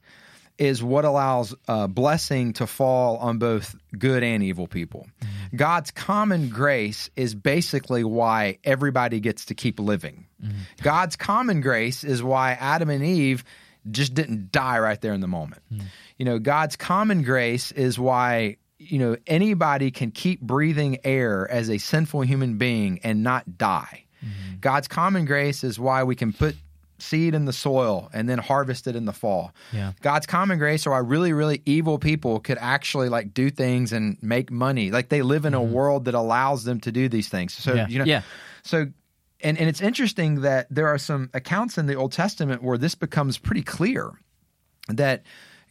is what allows uh, blessing to fall on both good and evil people. Mm-hmm. God's common grace is basically why everybody gets to keep living. Mm-hmm. God's common grace is why Adam and Eve just didn't die right there in the moment. You know, God's common grace is why you know anybody can keep breathing air as a sinful human being and not die. Mm-hmm. God's common grace is why we can put seed in the soil and then harvest it in the fall. Yeah. God's common grace are why really, really evil people could actually like do things and make money. Like they live in a mm-hmm. world that allows them to do these things. So Yeah. you know Yeah. so and, and it's interesting that there are some accounts in the Old Testament where this becomes pretty clear that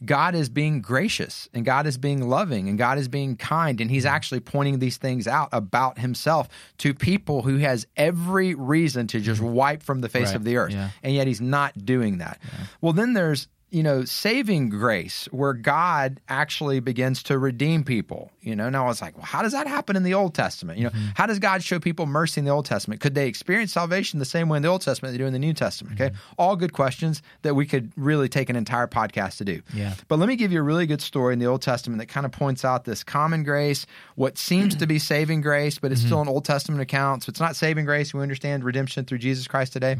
God is being gracious and God is being loving and God is being kind and he's mm-hmm. actually pointing these things out about himself to people who has every reason to just mm-hmm. wipe from the face Right. of the earth Yeah. and yet he's not doing that. Well then there's you know saving grace where God actually begins to redeem people. You know, now it's like, well, how does that happen in the Old Testament? You know, mm-hmm. how does God show people mercy in the Old Testament? Could they experience salvation the same way in the Old Testament they do in the New Testament? Okay, mm-hmm. all good questions that we could really take an entire podcast to do. Yeah. But let me give you a really good story in the Old Testament that kind of points out this common grace, what seems to be saving grace, but it's mm-hmm. still an Old Testament account. So it's not saving grace. We understand redemption through Jesus Christ today.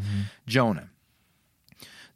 Jonah.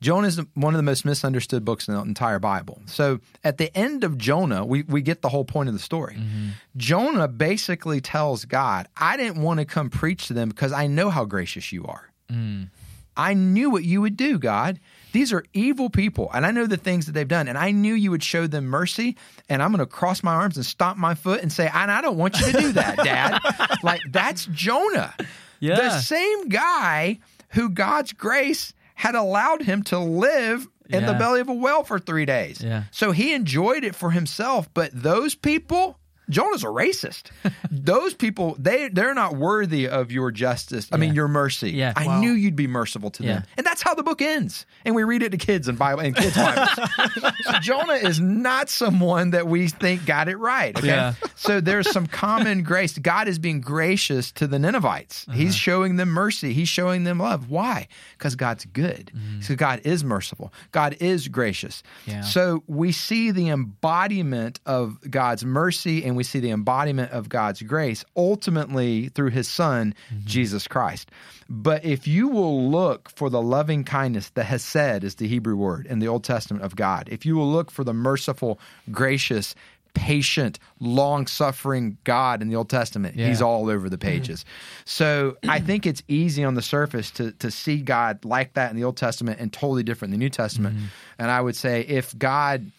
Jonah is one of the most misunderstood books in the entire Bible. So at the end of Jonah, we, we get the whole point of the story. Mm-hmm. Jonah basically tells God, I didn't want to come preach to them because I know how gracious you are. Mm. I knew what you would do, God. These are evil people, and I know the things that they've done, and I knew you would show them mercy. And I'm going to cross my arms and stomp my foot and say, and I don't want you to do that, Dad. like that's Jonah, Yeah. the same guy who God's grace had allowed him to live in the belly of a whale for three days. Yeah. So he enjoyed it for himself, but those people Jonah's a racist. Those people, they they're not worthy of your justice. I mean, your mercy. Yeah. I Wow. knew you'd be merciful to them, Yeah. and that's how the book ends. And we read it to kids in Bible and kids Bibles. so Jonah is not someone that we think got it right. Okay, Yeah. so there's some common grace. God is being gracious to the Ninevites. Uh-huh. He's showing them mercy. He's showing them love. Why? Because God's good. Mm-hmm. So God is merciful. God is gracious. Yeah. So we see the embodiment of God's mercy and we see the embodiment of God's grace ultimately through his son, Mm-hmm. Jesus Christ. But if you will look for the loving kindness, the hesed is the Hebrew word in the Old Testament of God, if you will look for the merciful, gracious, patient, long suffering God in the Old Testament, Yeah. he's all over the pages. So I think it's easy on the surface to, to see God like that in the Old Testament and totally different in the New Testament. And I would say if God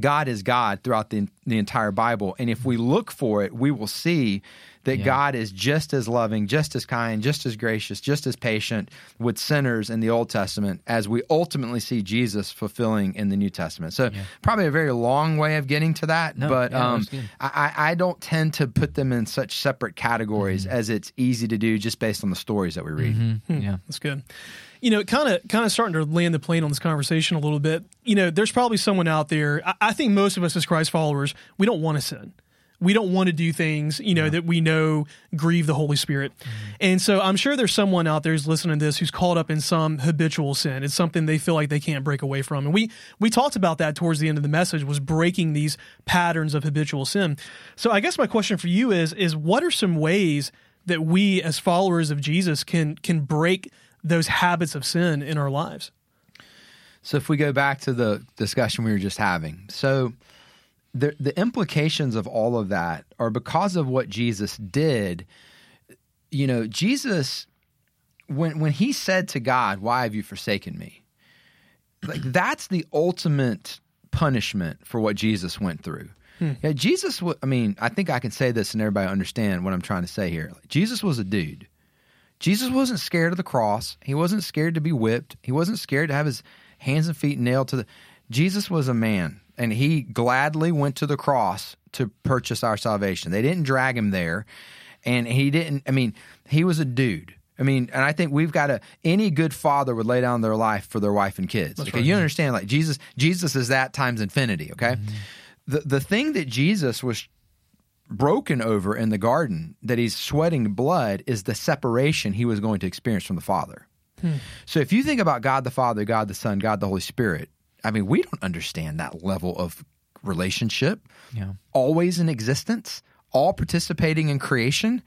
God is God throughout the, the entire Bible. And if we look for it, we will see that Yeah. God is just as loving, just as kind, just as gracious, just as patient with sinners in the Old Testament as we ultimately see Jesus fulfilling in the New Testament. So, probably a very long way of getting to that, No, but yeah, um. I, I I don't tend to put them in such separate categories Mm-hmm. as it's easy to do just based on the stories that we read. Yeah. That's good. You know, kind of, kind of starting to land the plane on this conversation a little bit. You know, there's probably someone out there. I, I think most of us as Christ followers, we don't want to sin. We don't want to do things, you know, that we know grieve the Holy Spirit. Mm-hmm. And so I'm sure there's someone out there who's listening to this who's caught up in some habitual sin. It's something they feel like they can't break away from. And we we talked about that towards the end of the message was breaking these patterns of habitual sin. So I guess my question for you is is what are some ways that we as followers of Jesus can can break those habits of sin in our lives? So if we go back to the discussion we were just having, so the the implications of all of that are because of what Jesus did. You know, Jesus when when he said to God, "Why have you forsaken me?" Like that's the ultimate punishment for what Jesus went through. Hmm. Yeah, Jesus. I mean, I think I can say this and everybody understand what I'm trying to say here. Jesus was a dude. Jesus wasn't scared of the cross. He wasn't scared to be whipped. He wasn't scared to have his hands and feet nailed to the. Jesus was a man, and he gladly went to the cross to purchase our salvation. They didn't drag him there, and he didn't. I mean, he was a dude. I mean, and I think we've got to. Any good father would lay down their life for their wife and kids. okay, you understand? Like Jesus, Jesus is that times infinity. Okay, mm-hmm. the the thing that Jesus was broken over in the garden that he's sweating blood is the separation he was going to experience from the Father. Hmm. So if you think about God the Father, God the Son, God the Holy Spirit, I mean, we don't understand that level of relationship Yeah. always in existence, all participating in creation,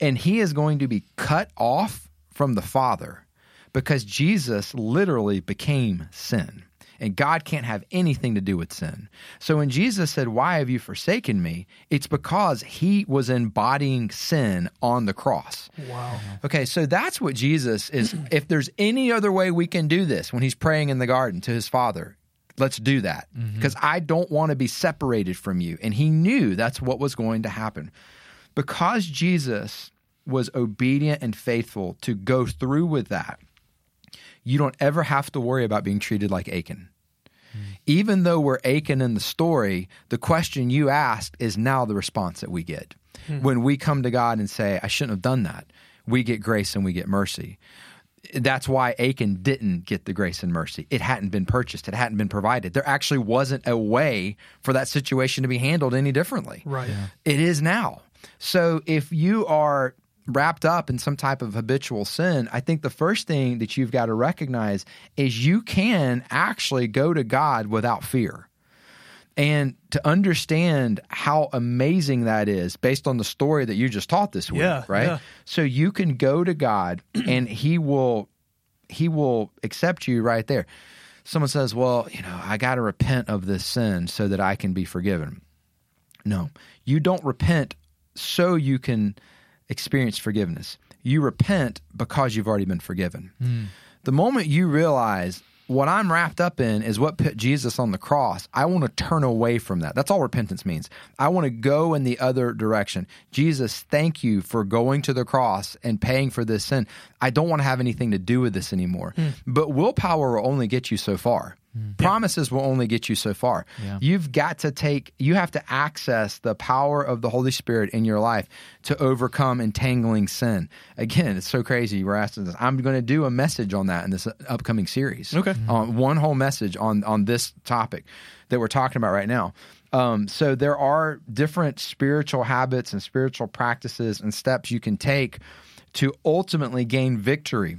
and he is going to be cut off from the Father because Jesus literally became sin. And God can't have anything to do with sin. So when Jesus said, Why have you forsaken me? It's because he was embodying sin on the cross. Wow. Okay, so that's what Jesus is. If there's any other way we can do this when he's praying in the garden to his father, let's do that. Mm-hmm. Because I don't want to be separated from you. And he knew that's what was going to happen. Because Jesus was obedient and faithful to go through with that, you don't ever have to worry about being treated like Achan. Even though we're Achan in the story, the question you asked is now the response that we get. Hmm. When we come to God and say, I shouldn't have done that, we get grace and we get mercy. That's why Achan didn't get the grace and mercy. It hadn't been purchased, it hadn't been provided. There actually wasn't a way for that situation to be handled any differently. Right. It is now. So if you are wrapped up in some type of habitual sin, I think the first thing that you've got to recognize is you can actually go to God without fear. And to understand how amazing that is based on the story that you just taught this week, Yeah, right? yeah. So you can go to God and he will he will accept you right there. Someone says, "Well, you know, I got to repent of this sin so that I can be forgiven." No, you don't repent so you can experience forgiveness. You repent because you've already been forgiven. Hmm. The moment you realize what I'm wrapped up in is what put Jesus on the cross, I want to turn away from that. That's all repentance means. I want to go in the other direction. Jesus, thank you for going to the cross and paying for this sin. I don't want to have anything to do with this anymore. Hmm. But willpower will only get you so far. Promises will only get you so far. Yeah. You've got to take, you have to access the power of the Holy Spirit in your life to overcome entangling sin. Again, it's so crazy. You were asking this. I'm going to do a message on that in this upcoming series. Okay. On one whole message on on this topic that we're talking about right now. Um, so there are different spiritual habits and spiritual practices and steps you can take to ultimately gain victory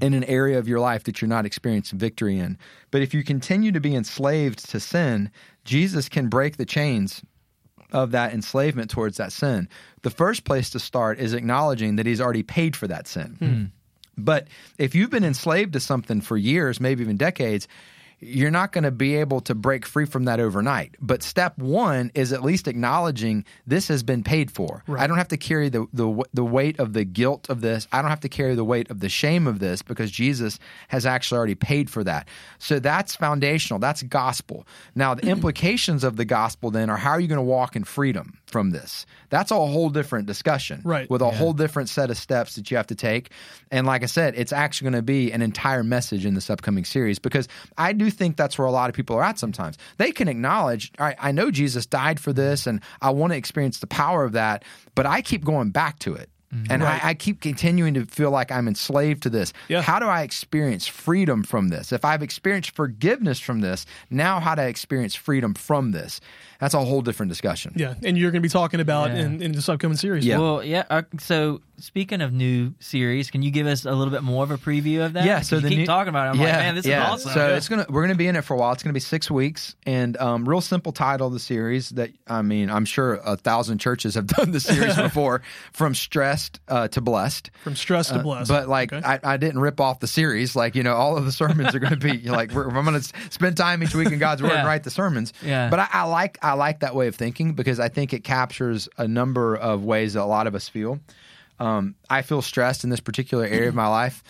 in an area of your life that you're not experiencing victory in. But if you continue to be enslaved to sin, Jesus can break the chains of that enslavement towards that sin. The first place to start is acknowledging that he's already paid for that sin. Hmm. But if you've been enslaved to something for years, maybe even decades, you're not going to be able to break free from that overnight. But step one is at least acknowledging this has been paid for. I don't have to carry the, the the weight of the guilt of this. I don't have to carry the weight of the shame of this because Jesus has actually already paid for that. So that's foundational. That's gospel. Now the implications of the gospel then are how are you going to walk in freedom from this? That's a whole different discussion. Right. With a whole different set of steps that you have to take. And like I said, it's actually going to be an entire message in this upcoming series because I do think that's where a lot of people are at sometimes. They can acknowledge, all right, I know Jesus died for this and I want to experience the power of that, but I keep going back to it. Mm-hmm. And I, I keep continuing to feel like I'm enslaved to this. Yeah. How do I experience freedom from this? If I've experienced forgiveness from this, now how do I experience freedom from this? That's a whole different discussion. Yeah, and you're going to be talking about Yeah. in, in this upcoming series. Yeah. Well, yeah. Uh, so speaking of new series, can you give us a little bit more of a preview of that? Yeah. so you the keep new- talking about it. I'm like, man, this yeah. is awesome. So it's gonna we're gonna be in it for a while. It's gonna be six weeks, and um, real simple title of the series. That I mean, I'm sure a thousand churches have done the series before, from stressed uh, to blessed. From stress to blessed. But like, Okay. I, I didn't rip off the series. Like, you know, all of the sermons are going to be like, we're, I'm going to spend time each week in God's Word Yeah. and write the sermons. Yeah. But I, I like I like that way of thinking because I think it captures a number of ways that a lot of us feel. Um, I feel stressed in this particular area of my life.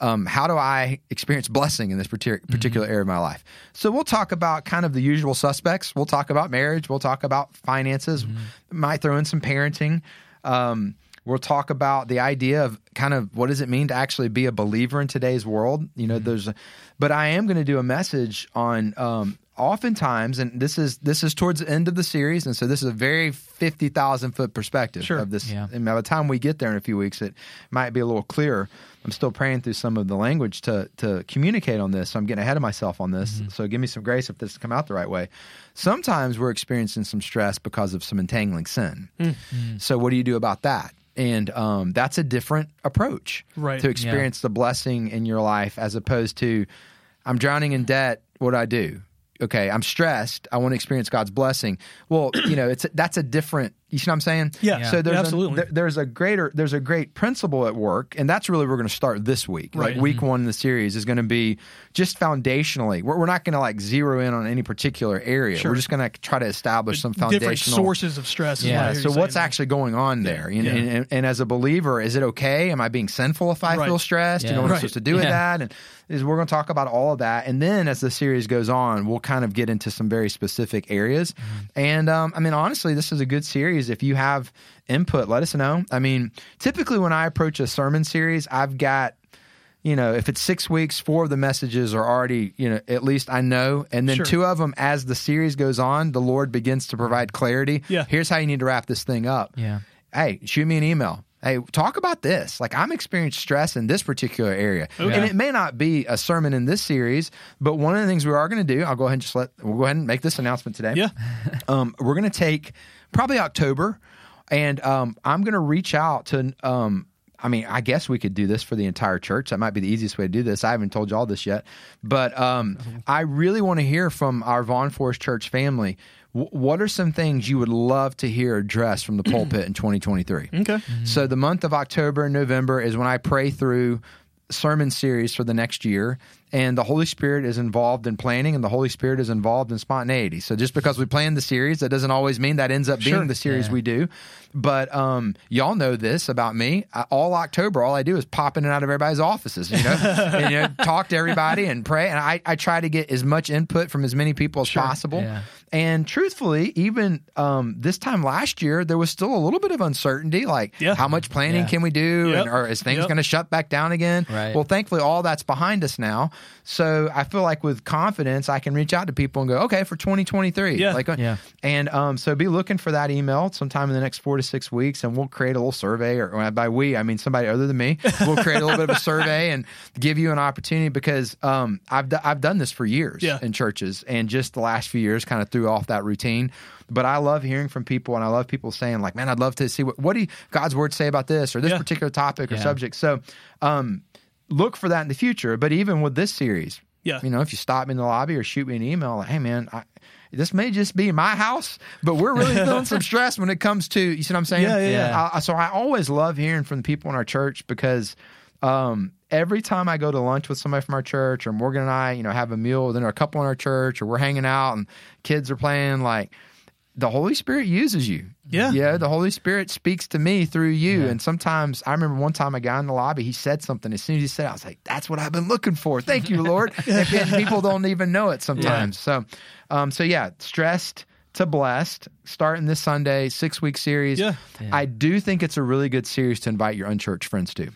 Um, how do I experience blessing in this partic- particular area of my life? So we'll talk about kind of the usual suspects. We'll talk about marriage. We'll talk about finances. Might throw in some parenting. Um, we'll talk about the idea of kind of what does it mean to actually be a believer in today's world. You know, there's, a, but I am going to do a message on. Um, oftentimes, and this is this is towards the end of the series, and so this is a very fifty thousand foot perspective Sure. of this Yeah. and by the time we get there in a few weeks, it might be a little clearer. I'm still praying through some of the language to to communicate on this. So I'm getting ahead of myself on this. Mm-hmm. So give me some grace if this come out the right way. Sometimes we're experiencing some stress because of some entangling sin. Mm. Mm. So what do you do about that? And um, that's a different approach Right. to experience the blessing in your life as opposed to I'm drowning in debt. What do I do? Okay, I'm stressed. I want to experience God's blessing. Well, you know, it's that's a different. You see what I'm saying? Yeah, Yeah. So there's absolutely. A, there- there's a greater there's a great principle at work, and that's really where we're going to start this week. Right. Like week one in the series is going to be just foundationally. We're, we're not going to like zero in on any particular area. Sure. We're just going to try to establish some foundational different sources of stress. Yeah, what I yeah. hear So what's saying. actually going on there? You know, Yeah. and, and as a believer, is it okay? Am I being sinful if I Right. feel stressed? You Yeah. know what I'm supposed to do with that? And is we're going to talk about all of that, and then as the series goes on, we'll kind of get into some very specific areas. Mm-hmm. And um, I mean, honestly, this is a good series. If you have input, let us know. I mean, typically when I approach a sermon series, I've got you know, if it's six weeks, four of the messages are already, you know, at least I know. And then Sure. two of them, as the series goes on, the Lord begins to provide clarity. Yeah. Here's how you need to wrap this thing up. Yeah. Hey, shoot me an email. Hey, talk about this. Like I'm experiencing stress in this particular area. Okay. And it may not be a sermon in this series, but one of the things we are going to do, I'll go ahead and just let, we'll go ahead and make this announcement today Yeah. um, we're going to take probably October, and um, I'm going to reach out to. Um, I mean, I guess we could do this for the entire church. That might be the easiest way to do this. I haven't told you all this yet, but um, I really want to hear from our Vaughn Forest Church family. W- what are some things you would love to hear addressed from the pulpit in 2023? Okay. So the month of October and November is when I pray through sermon series for the next year and the holy spirit is involved in planning and the holy spirit is involved in spontaneity so just because we plan the series that doesn't always mean that ends up being Sure. the series Yeah. we do but um, y'all know this about me I, all october all i do is pop in and out of everybody's offices you know and you know talk to everybody and pray and I, I try to get as much input from as many people as possible Yeah. And truthfully, even um, this time last year, there was still a little bit of uncertainty, like Yeah. how much planning Yeah. can we do, Yep. and or is things Yep. going to shut back down again? Right. Well, thankfully, all that's behind us now. So I feel like with confidence, I can reach out to people and go, okay, for 2023, Yeah. like, uh, Yeah. and um, so be looking for that email sometime in the next four to six weeks, and we'll create a little survey, or or by we, I mean somebody other than me. We'll create a little bit of a survey and give you an opportunity because um, I've d- I've done this for years Yeah. in churches, and just the last few years kind of threw off that routine. But I love hearing from people, and I love people saying like, "Man, I'd love to see what what do you, God's word say about this or this Yeah. particular topic or Yeah. subject." So. Um, Look for that in the future, but even with this series, Yeah. you know, if you stop me in the lobby or shoot me an email, like, hey man, I, this may just be my house, but we're really feeling some stress when it comes to, you see what I'm saying? Yeah, yeah, yeah. I- so I always love hearing from the people in our church because um, every time I go to lunch with somebody from our church or Morgan and I, you know, have a meal, then a couple in our church or we're hanging out and kids are playing, like, the Holy Spirit uses you. Yeah. Yeah. The Holy Spirit speaks to me through you. Yeah. And sometimes I remember one time a guy in the lobby, he said something. As soon as he said it, I was like, that's what I've been looking for. Thank you, Lord. and, and people don't even know it sometimes. So, um, so yeah, stressed to blessed, starting this Sunday, six week series. Yeah. Yeah. I do think it's a really good series to invite your unchurched friends to.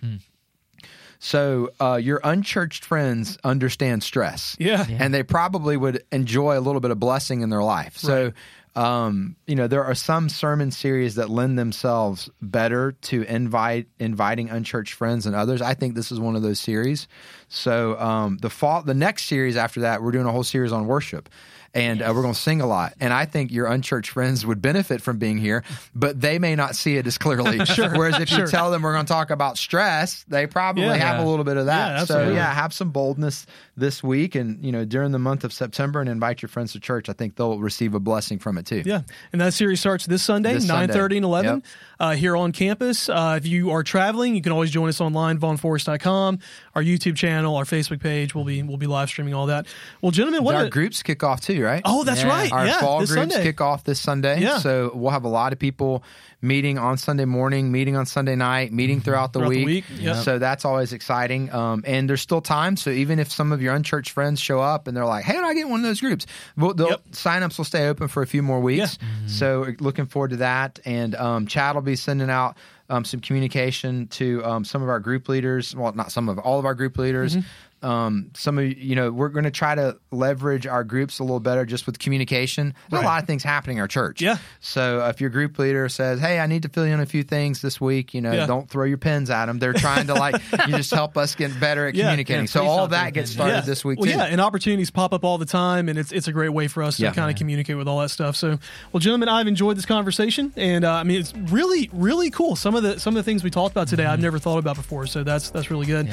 So uh, your unchurched friends understand stress Yeah. and they probably would enjoy a little bit of blessing in their life. So, um, you know, there are some sermon series that lend themselves better to invite inviting unchurched friends and others. I think this is one of those series. So, um, the fall, the next series after that, we're doing a whole series on worship. And uh, we're going to sing a lot. And I think your unchurched friends would benefit from being here, but they may not see it as clearly. Sure. Whereas if Sure. you tell them we're going to talk about stress, they probably Yeah. have a little bit of that. Yeah, so yeah, have some boldness this week and you know during the month of September and invite your friends to church. I think they'll receive a blessing from it too. Yeah, and that series starts this Sunday, nine thirty and eleven, Yep. uh, here on campus. Uh, if you are traveling, you can always join us online, vaughnforest.com, our YouTube channel, our Facebook page. We'll be we'll be live streaming all that. Well, gentlemen, what Our a- groups kick off too, right? Oh, that's Yeah. right. Our yeah, fall this groups Sunday. kick off this Sunday. Yeah. So we'll have a lot of people meeting on Sunday morning, meeting on Sunday night, meeting throughout the Throughout the week. week, yeah. So that's always exciting. Um, and there's still time. So even if some of your unchurched friends show up and they're like, hey, I get one of those groups, well, the Yep. signups will stay open for a few more weeks. So we're looking forward to that. And um, Chad will be sending out um, some communication to um, some of our group leaders. Well, not some of all of our group leaders. Mm-hmm. Um, some of you know we're going to try to leverage our groups a little better just with communication. There's Right. a lot of things happening in our church. Yeah. So if your group leader says, "Hey, I need to fill you in a few things this week," you know, Yeah. don't throw your pens at them. They're trying to like you just help us get better at Yeah. communicating. So all don't of throw that gets started yeah. this week well, too. Yeah, and opportunities pop up all the time, and it's it's a great way for us to kind of communicate with all that stuff. So, well, gentlemen, I've enjoyed this conversation, and uh, I mean, it's really really cool. Some of the some of the things we talked about today, I've never thought about before. So that's that's really good.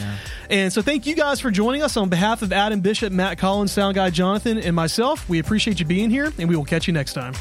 And so, thank you guys for joining us on behalf of Adam Bishop, Matt Collins, Sound Guy Jonathan, and myself. We appreciate you being here, and we will catch you next time.